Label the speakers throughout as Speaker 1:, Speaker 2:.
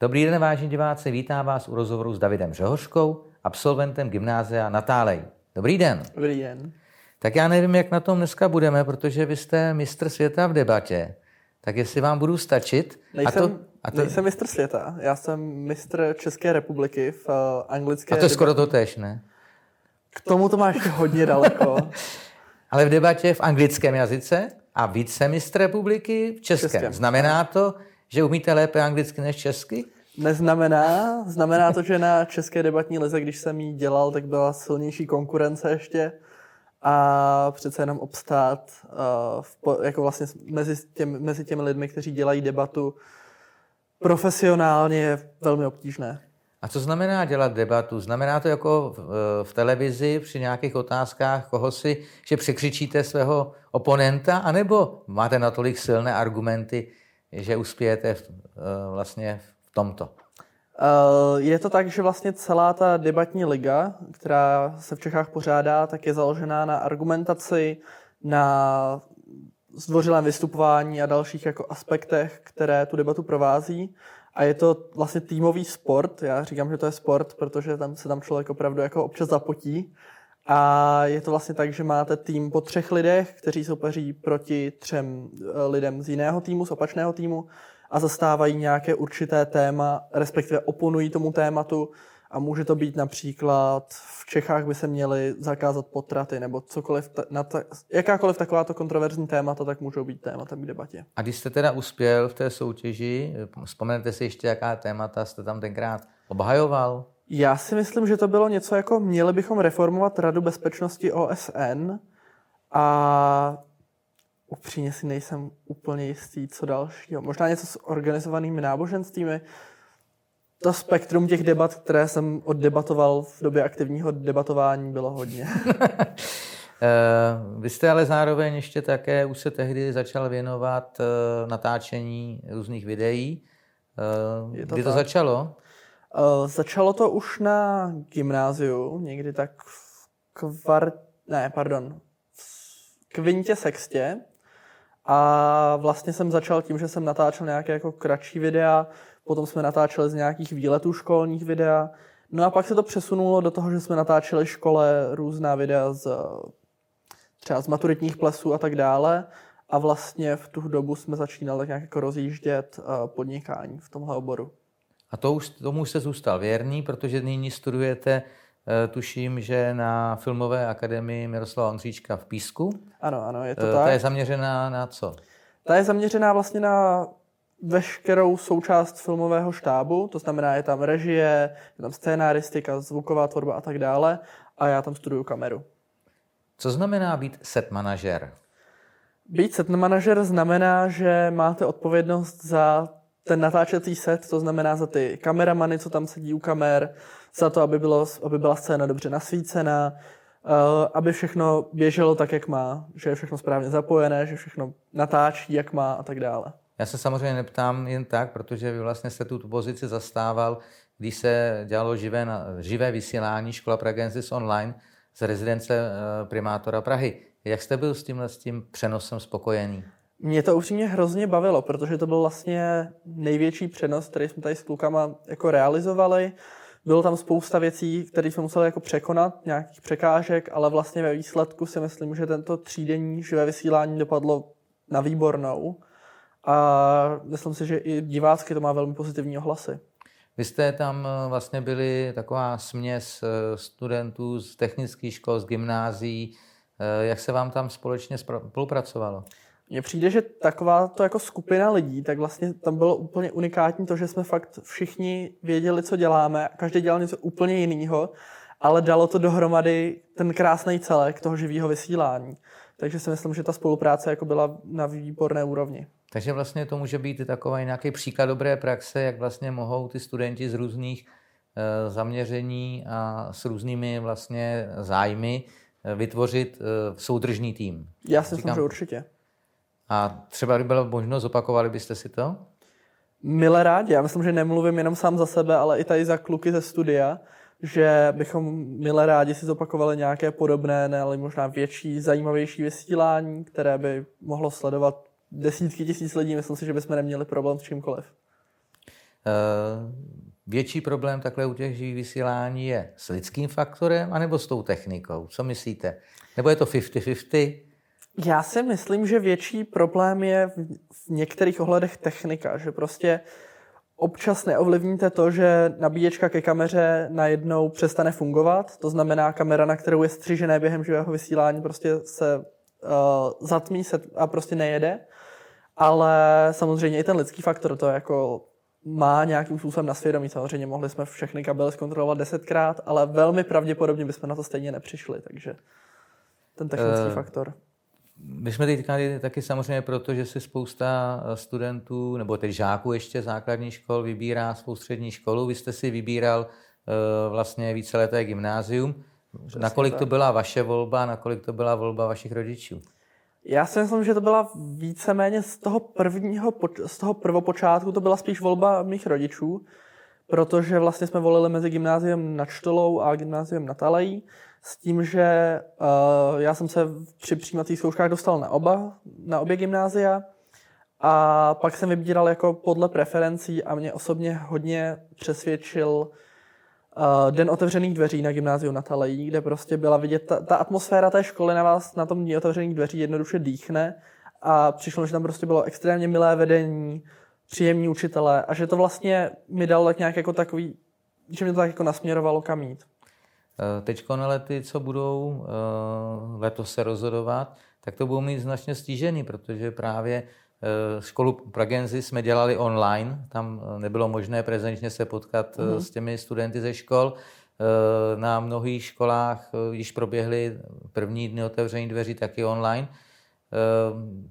Speaker 1: Dobrý den, vážení diváci, vítám vás u rozhovoru s Davidem Řehoškou, absolventem gymnázia Natálej. Dobrý den.
Speaker 2: Dobrý den.
Speaker 1: Tak já nevím, jak na tom dneska budeme, protože vy jste mistr světa v debatě. Tak jestli vám budu stačit.
Speaker 2: Nejsem, a to, a to... nejsem mistr světa, já jsem mistr České republiky v uh, anglické
Speaker 1: A to je skoro to tež, ne?
Speaker 2: K tomu to má ještě hodně daleko.
Speaker 1: Ale v debatě v anglickém jazyce a více mistr republiky v českém. českém. Znamená to, že umíte lépe anglicky než česky?
Speaker 2: Neznamená. Znamená to, že na české debatní lize, když jsem ji dělal, tak byla silnější konkurence ještě a přece jenom obstát uh, v, jako vlastně mezi, těm, mezi těmi lidmi, kteří dělají debatu profesionálně je velmi obtížné.
Speaker 1: A co znamená dělat debatu? Znamená to jako v, v televizi při nějakých otázkách koho si, že překřičíte svého oponenta, anebo máte natolik silné argumenty, že uspějete v, eh, vlastně v tomto?
Speaker 2: Eh, je to tak, že vlastně celá ta debatní liga, která se v Čechách pořádá, tak je založená na argumentaci, na zdvořilém vystupování a dalších jako aspektech, které tu debatu provází. A je to vlastně týmový sport. Já říkám, že to je sport, protože tam se tam člověk opravdu jako občas zapotí. A je to vlastně tak, že máte tým po třech lidech, kteří soupeří proti třem eh, lidem z jiného týmu, z opačného týmu a zastávají nějaké určité téma, respektive oponují tomu tématu a může to být například v Čechách by se měly zakázat potraty nebo cokoliv, na ta, jakákoliv takováto kontroverzní témata, tak můžou být tématem k debatě.
Speaker 1: A když jste teda uspěl v té soutěži, vzpomenete si ještě, jaká témata jste tam tenkrát obhajoval?
Speaker 2: Já si myslím, že to bylo něco jako měli bychom reformovat Radu bezpečnosti OSN a upřímně si nejsem úplně jistý, co dalšího. Možná něco s organizovanými náboženstvími. To spektrum těch debat, které jsem oddebatoval v době aktivního debatování, bylo hodně.
Speaker 1: Eh, vy jste ale zároveň ještě také už se tehdy začal věnovat eh, natáčení různých videí. Eh, kdy to tak. začalo?
Speaker 2: Začalo to už na gymnáziu, někdy tak v kvart... Ne, pardon. V kvintě sextě. A vlastně jsem začal tím, že jsem natáčel nějaké jako kratší videa, potom jsme natáčeli z nějakých výletů školních videa, no a pak se to přesunulo do toho, že jsme natáčeli škole různá videa z třeba z maturitních plesů a tak dále. A vlastně v tu dobu jsme začínali tak nějak jako rozjíždět eh, podnikání v tomhle oboru.
Speaker 1: A to už, tomu už jste zůstal věrný, protože nyní studujete Eh, tuším, že na Filmové akademii Miroslava Ondříčka v Písku.
Speaker 2: Ano, ano, je to
Speaker 1: eh,
Speaker 2: tak.
Speaker 1: Ta je zaměřená na co?
Speaker 2: Ta je zaměřená vlastně na veškerou součást filmového štábu, to znamená, je tam režie, je tam scénáristika, zvuková tvorba a tak dále a já tam studuju kameru.
Speaker 1: Co znamená být set manažer?
Speaker 2: Být set manažer znamená, že máte odpovědnost za ten natáčecí set, to znamená za ty kameramany, co tam sedí u kamer, za to, aby, bylo, aby byla scéna dobře nasvícená, uh, aby všechno běželo tak, jak má, že je všechno správně zapojené, že všechno natáčí, jak má a tak dále.
Speaker 1: Já se samozřejmě neptám jen tak, protože vy vlastně jste tu pozici zastával, když se dělalo živé, živé vysílání Škola Pragensis online z rezidence eh, primátora Prahy. Jak jste byl s tím, s tím přenosem spokojený?
Speaker 2: Mě to upřímně hrozně bavilo, protože to byl vlastně největší přenos, který jsme tady s klukama jako realizovali. Bylo tam spousta věcí, které jsme museli jako překonat, nějakých překážek, ale vlastně ve výsledku si myslím, že tento třídenní živé vysílání dopadlo na výbornou. A myslím si, že i divácky to má velmi pozitivní ohlasy.
Speaker 1: Vy jste tam eh, vlastně byli taková směs eh, studentů z technických škol, z gymnází. Eh, jak se vám tam společně spolupracovalo?
Speaker 2: Mně přijde, že taková to jako skupina lidí, tak vlastně tam bylo úplně unikátní to, že jsme fakt všichni věděli, co děláme, každý dělal něco úplně jiného, ale dalo to dohromady ten krásný celek toho živého vysílání. Takže si myslím, že ta spolupráce jako byla na výborné úrovni.
Speaker 1: Takže vlastně to může být takový nějaký příklad dobré praxe, jak vlastně mohou ty studenti z různých e, zaměření a s různými vlastně zájmy e, vytvořit e, soudržný tým.
Speaker 2: Já si myslím, že určitě.
Speaker 1: A třeba kdyby byla možnost, zopakovali byste si to?
Speaker 2: Milé rádi. Já myslím, že nemluvím jenom sám za sebe, ale i tady za kluky ze studia, že bychom milé rádi si zopakovali nějaké podobné, ne, ale možná větší, zajímavější vysílání, které by mohlo sledovat desítky tisíc lidí. Myslím si, že bychom neměli problém s čímkoliv.
Speaker 1: Větší problém takhle u těch živých vysílání je s lidským faktorem anebo s tou technikou? Co myslíte? Nebo je to 50-50?
Speaker 2: Já si myslím, že větší problém je v některých ohledech technika, že prostě občas neovlivníte to, že nabíječka ke kameře najednou přestane fungovat. To znamená, kamera, na kterou je střižené během živého vysílání, prostě se uh, zatmí se a prostě nejede. Ale samozřejmě i ten lidský faktor to jako má nějakým způsobem na svědomí. Samozřejmě mohli jsme všechny kabely zkontrolovat desetkrát, ale velmi pravděpodobně bychom na to stejně nepřišli, takže ten technický uh, faktor.
Speaker 1: My jsme teď taky samozřejmě proto, že si spousta studentů, nebo teď žáků ještě základní škol vybírá svou střední školu. Vy jste si vybíral uh, vlastně víceleté gymnázium. Přesně nakolik tak. to byla vaše volba, nakolik to byla volba vašich rodičů?
Speaker 2: Já si myslím, že to byla víceméně z toho prvního, z toho prvopočátku, to byla spíš volba mých rodičů, protože vlastně jsme volili mezi gymnáziem nad Štolou a gymnáziem na Talají, s tím, že uh, já jsem se při přijímacích zkouškách dostal na oba, na obě gymnázia a pak jsem vybíral jako podle preferencí a mě osobně hodně přesvědčil uh, Den otevřených dveří na gymnáziu na Talají, kde prostě byla vidět, ta, ta atmosféra té školy na vás na tom dní otevřených dveří jednoduše dýchne a přišlo, že tam prostě bylo extrémně milé vedení, příjemní učitelé a že to vlastně mi dalo tak nějak jako takový, že mě to tak jako nasměrovalo kam jít.
Speaker 1: Eh, Teď na lety, co budou eh, letos se rozhodovat, tak to budou mít značně stížený, protože právě školu Pragenzy jsme dělali online, tam nebylo možné prezenčně se potkat mm-hmm. s těmi studenty ze škol. Eh, na mnohých školách eh, již proběhly první dny otevření dveří taky online.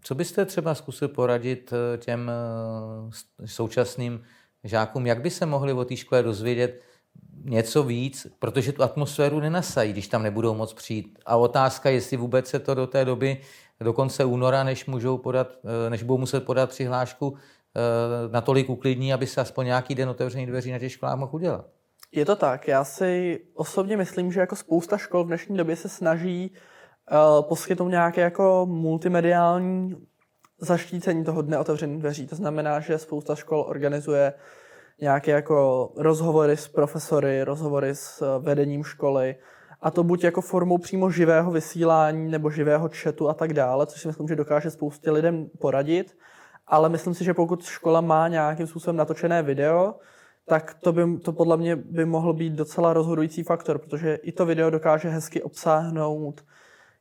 Speaker 1: Co byste třeba zkusil poradit těm současným žákům, jak by se mohli o té škole dozvědět něco víc, protože tu atmosféru nenasají, když tam nebudou moc přijít. A otázka, jestli vůbec se to do té doby do konce února, než, můžou podat, eh, než budou muset podat přihlášku, eh, natolik uklidní, aby se aspoň nějaký den otevřený dveří na těch školách mohl udělat.
Speaker 2: Je to tak. Já si osobně myslím, že jako spousta škol v dnešní době se snaží uh, poskytnout nějaké jako multimediální zaštícení toho dne otevřených dveří. To znamená, že spousta škol organizuje nějaké jako rozhovory s profesory, rozhovory s vedením školy, a to buď jako formou přímo živého vysílání nebo živého chatu a tak dále, což si myslím, že dokáže spoustě lidem poradit. Ale myslím si, že pokud škola má nějakým způsobem natočené video, tak to, by, to podle mě by mohl být docela rozhodující faktor, protože i to video dokáže hezky obsáhnout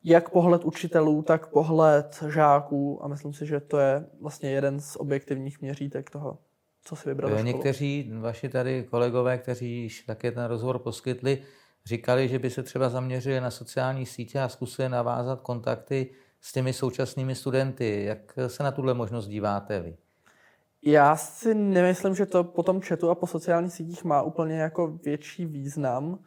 Speaker 2: jak pohled učitelů, tak pohled žáků a myslím si, že to je vlastně jeden z objektivních měřítek toho, co si vybrat.
Speaker 1: Někteří vaši tady kolegové, kteří již také ten rozhovor poskytli, říkali, že by se třeba zaměřili na sociální sítě a zkusili navázat kontakty s těmi současnými studenty. Jak se na tuhle možnost díváte vy?
Speaker 2: Já si nemyslím, že to po tom chatu a po sociálních sítích má úplně jako větší význam.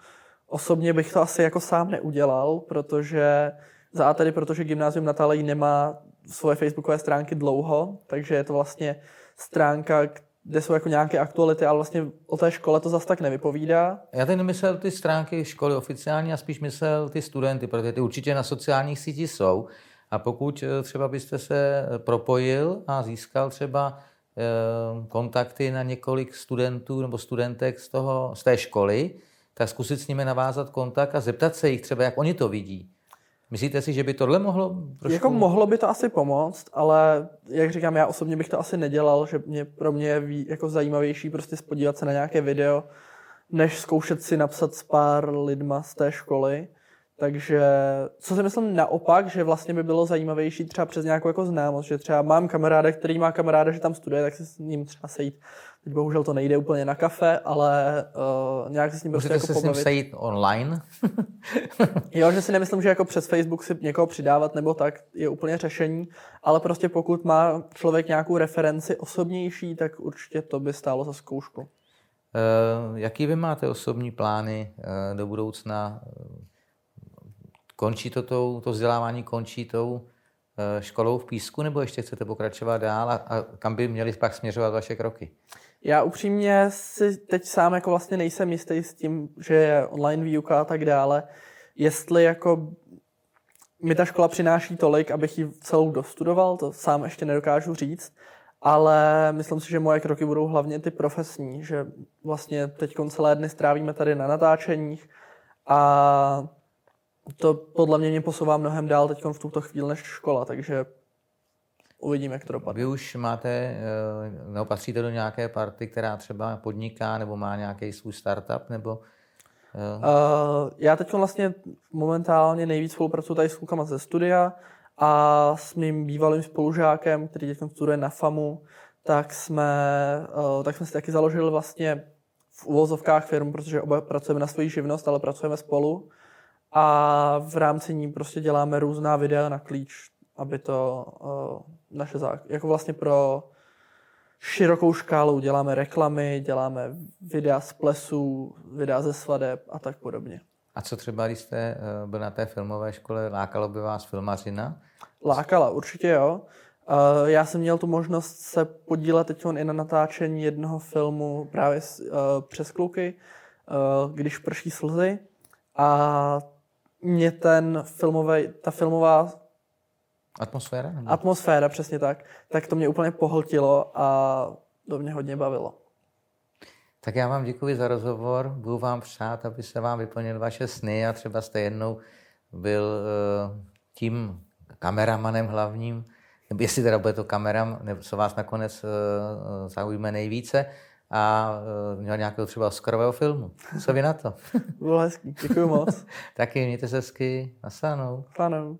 Speaker 2: Osobně bych to asi jako sám neudělal, protože za tedy protože Gymnázium Natálej nemá svoje facebookové stránky dlouho, takže je to vlastně stránka, kde jsou jako nějaké aktuality, ale vlastně o té škole to zase tak nevypovídá.
Speaker 1: Já teď nemyslel ty stránky školy oficiální a spíš myslel ty studenty, protože ty určitě na sociálních sítích jsou. A pokud eh, třeba byste se propojil a získal třeba eh, kontakty na několik studentů nebo studentek z, toho, z té školy, tak zkusit s nimi navázat kontakt a zeptat se jich třeba, jak oni to vidí. Myslíte si, že by tohle mohlo
Speaker 2: trošku... Jako mohlo by to asi pomoct, ale jak říkám, já osobně bych to asi nedělal, že mě, pro mě je jako zajímavější prostě spodívat se na nějaké video, než zkoušet si napsat s pár lidma z té školy. Takže co si myslím naopak, že vlastně by bylo zajímavější třeba přes nějakou jako známost, že třeba mám kamaráda, který má kamaráda, že tam studuje, tak si s ním třeba sejít. Teď bohužel to nejde úplně na kafe, ale uh, nějak si s ním
Speaker 1: prostě
Speaker 2: jako
Speaker 1: se pobavit. s ním sejít online?
Speaker 2: jo, že si nemyslím, že jako přes Facebook si někoho přidávat nebo tak je úplně řešení, ale prostě pokud má člověk nějakou referenci osobnější, tak určitě to by stálo za zkoušku. Uh,
Speaker 1: jaký vy máte osobní plány uh, do budoucna? Končí to, tou, to vzdělávání končí tou eh, školou v Písku, nebo ještě chcete pokračovat dál a, a kam by měly pak směřovat vaše kroky?
Speaker 2: Já upřímně si teď sám jako vlastně nejsem jistý s tím, že je online výuka a tak dále, jestli jako mi ta škola přináší tolik, abych ji celou dostudoval, to sám ještě nedokážu říct, ale myslím si, že moje kroky budou hlavně ty profesní, že vlastně teď celé dny strávíme tady na natáčeních a to podle mě mě posouvá mnohem dál teď v tuto chvíli než škola, takže uvidíme, jak to dopadne.
Speaker 1: Vy už máte, eh, nebo patříte do nějaké party, která třeba podniká nebo má nějaký svůj startup, nebo
Speaker 2: Uh, já teď vlastně momentálně nejvíc spolupracuji tady s klukama ze studia a s mým bývalým spolužákem, který teď studuje na FAMu, tak jsme, uh, tak jsme si taky založili vlastně v uvozovkách firmu, protože oba pracujeme na svoji živnost, ale pracujeme spolu a v rámci ní prostě děláme různá videa na klíč, aby to uh, naše zák- jako vlastně pro širokou škálu. Děláme reklamy, děláme videa z plesů, videa ze svadeb a tak podobně.
Speaker 1: A co třeba, když jste eh, byl na té filmové škole, lákalo by vás filmařina?
Speaker 2: Lákala, určitě jo. Eh, já jsem měl tu možnost se podílet teď i na natáčení jednoho filmu právě přes kluky, když prší slzy. A mě ten filmový, ta filmová
Speaker 1: Atmosféra?
Speaker 2: Nebo? Atmosféra, přesně tak. Tak to mě úplně pohltilo a to mě hodně bavilo.
Speaker 1: Tak já vám děkuji za rozhovor. Budu vám přát, aby se vám vyplnil vaše sny a třeba jste jednou byl uh, tím kameramanem hlavním, nebo jestli teda bude to kamera, nebo co vás nakonec uh, zaujme nejvíce a uh, měl nějakého třeba Oscarového filmu. Co vy na to?
Speaker 2: Bylo hezký, děkuji moc.
Speaker 1: Taky mějte se hezky, nasánou.
Speaker 2: Planou.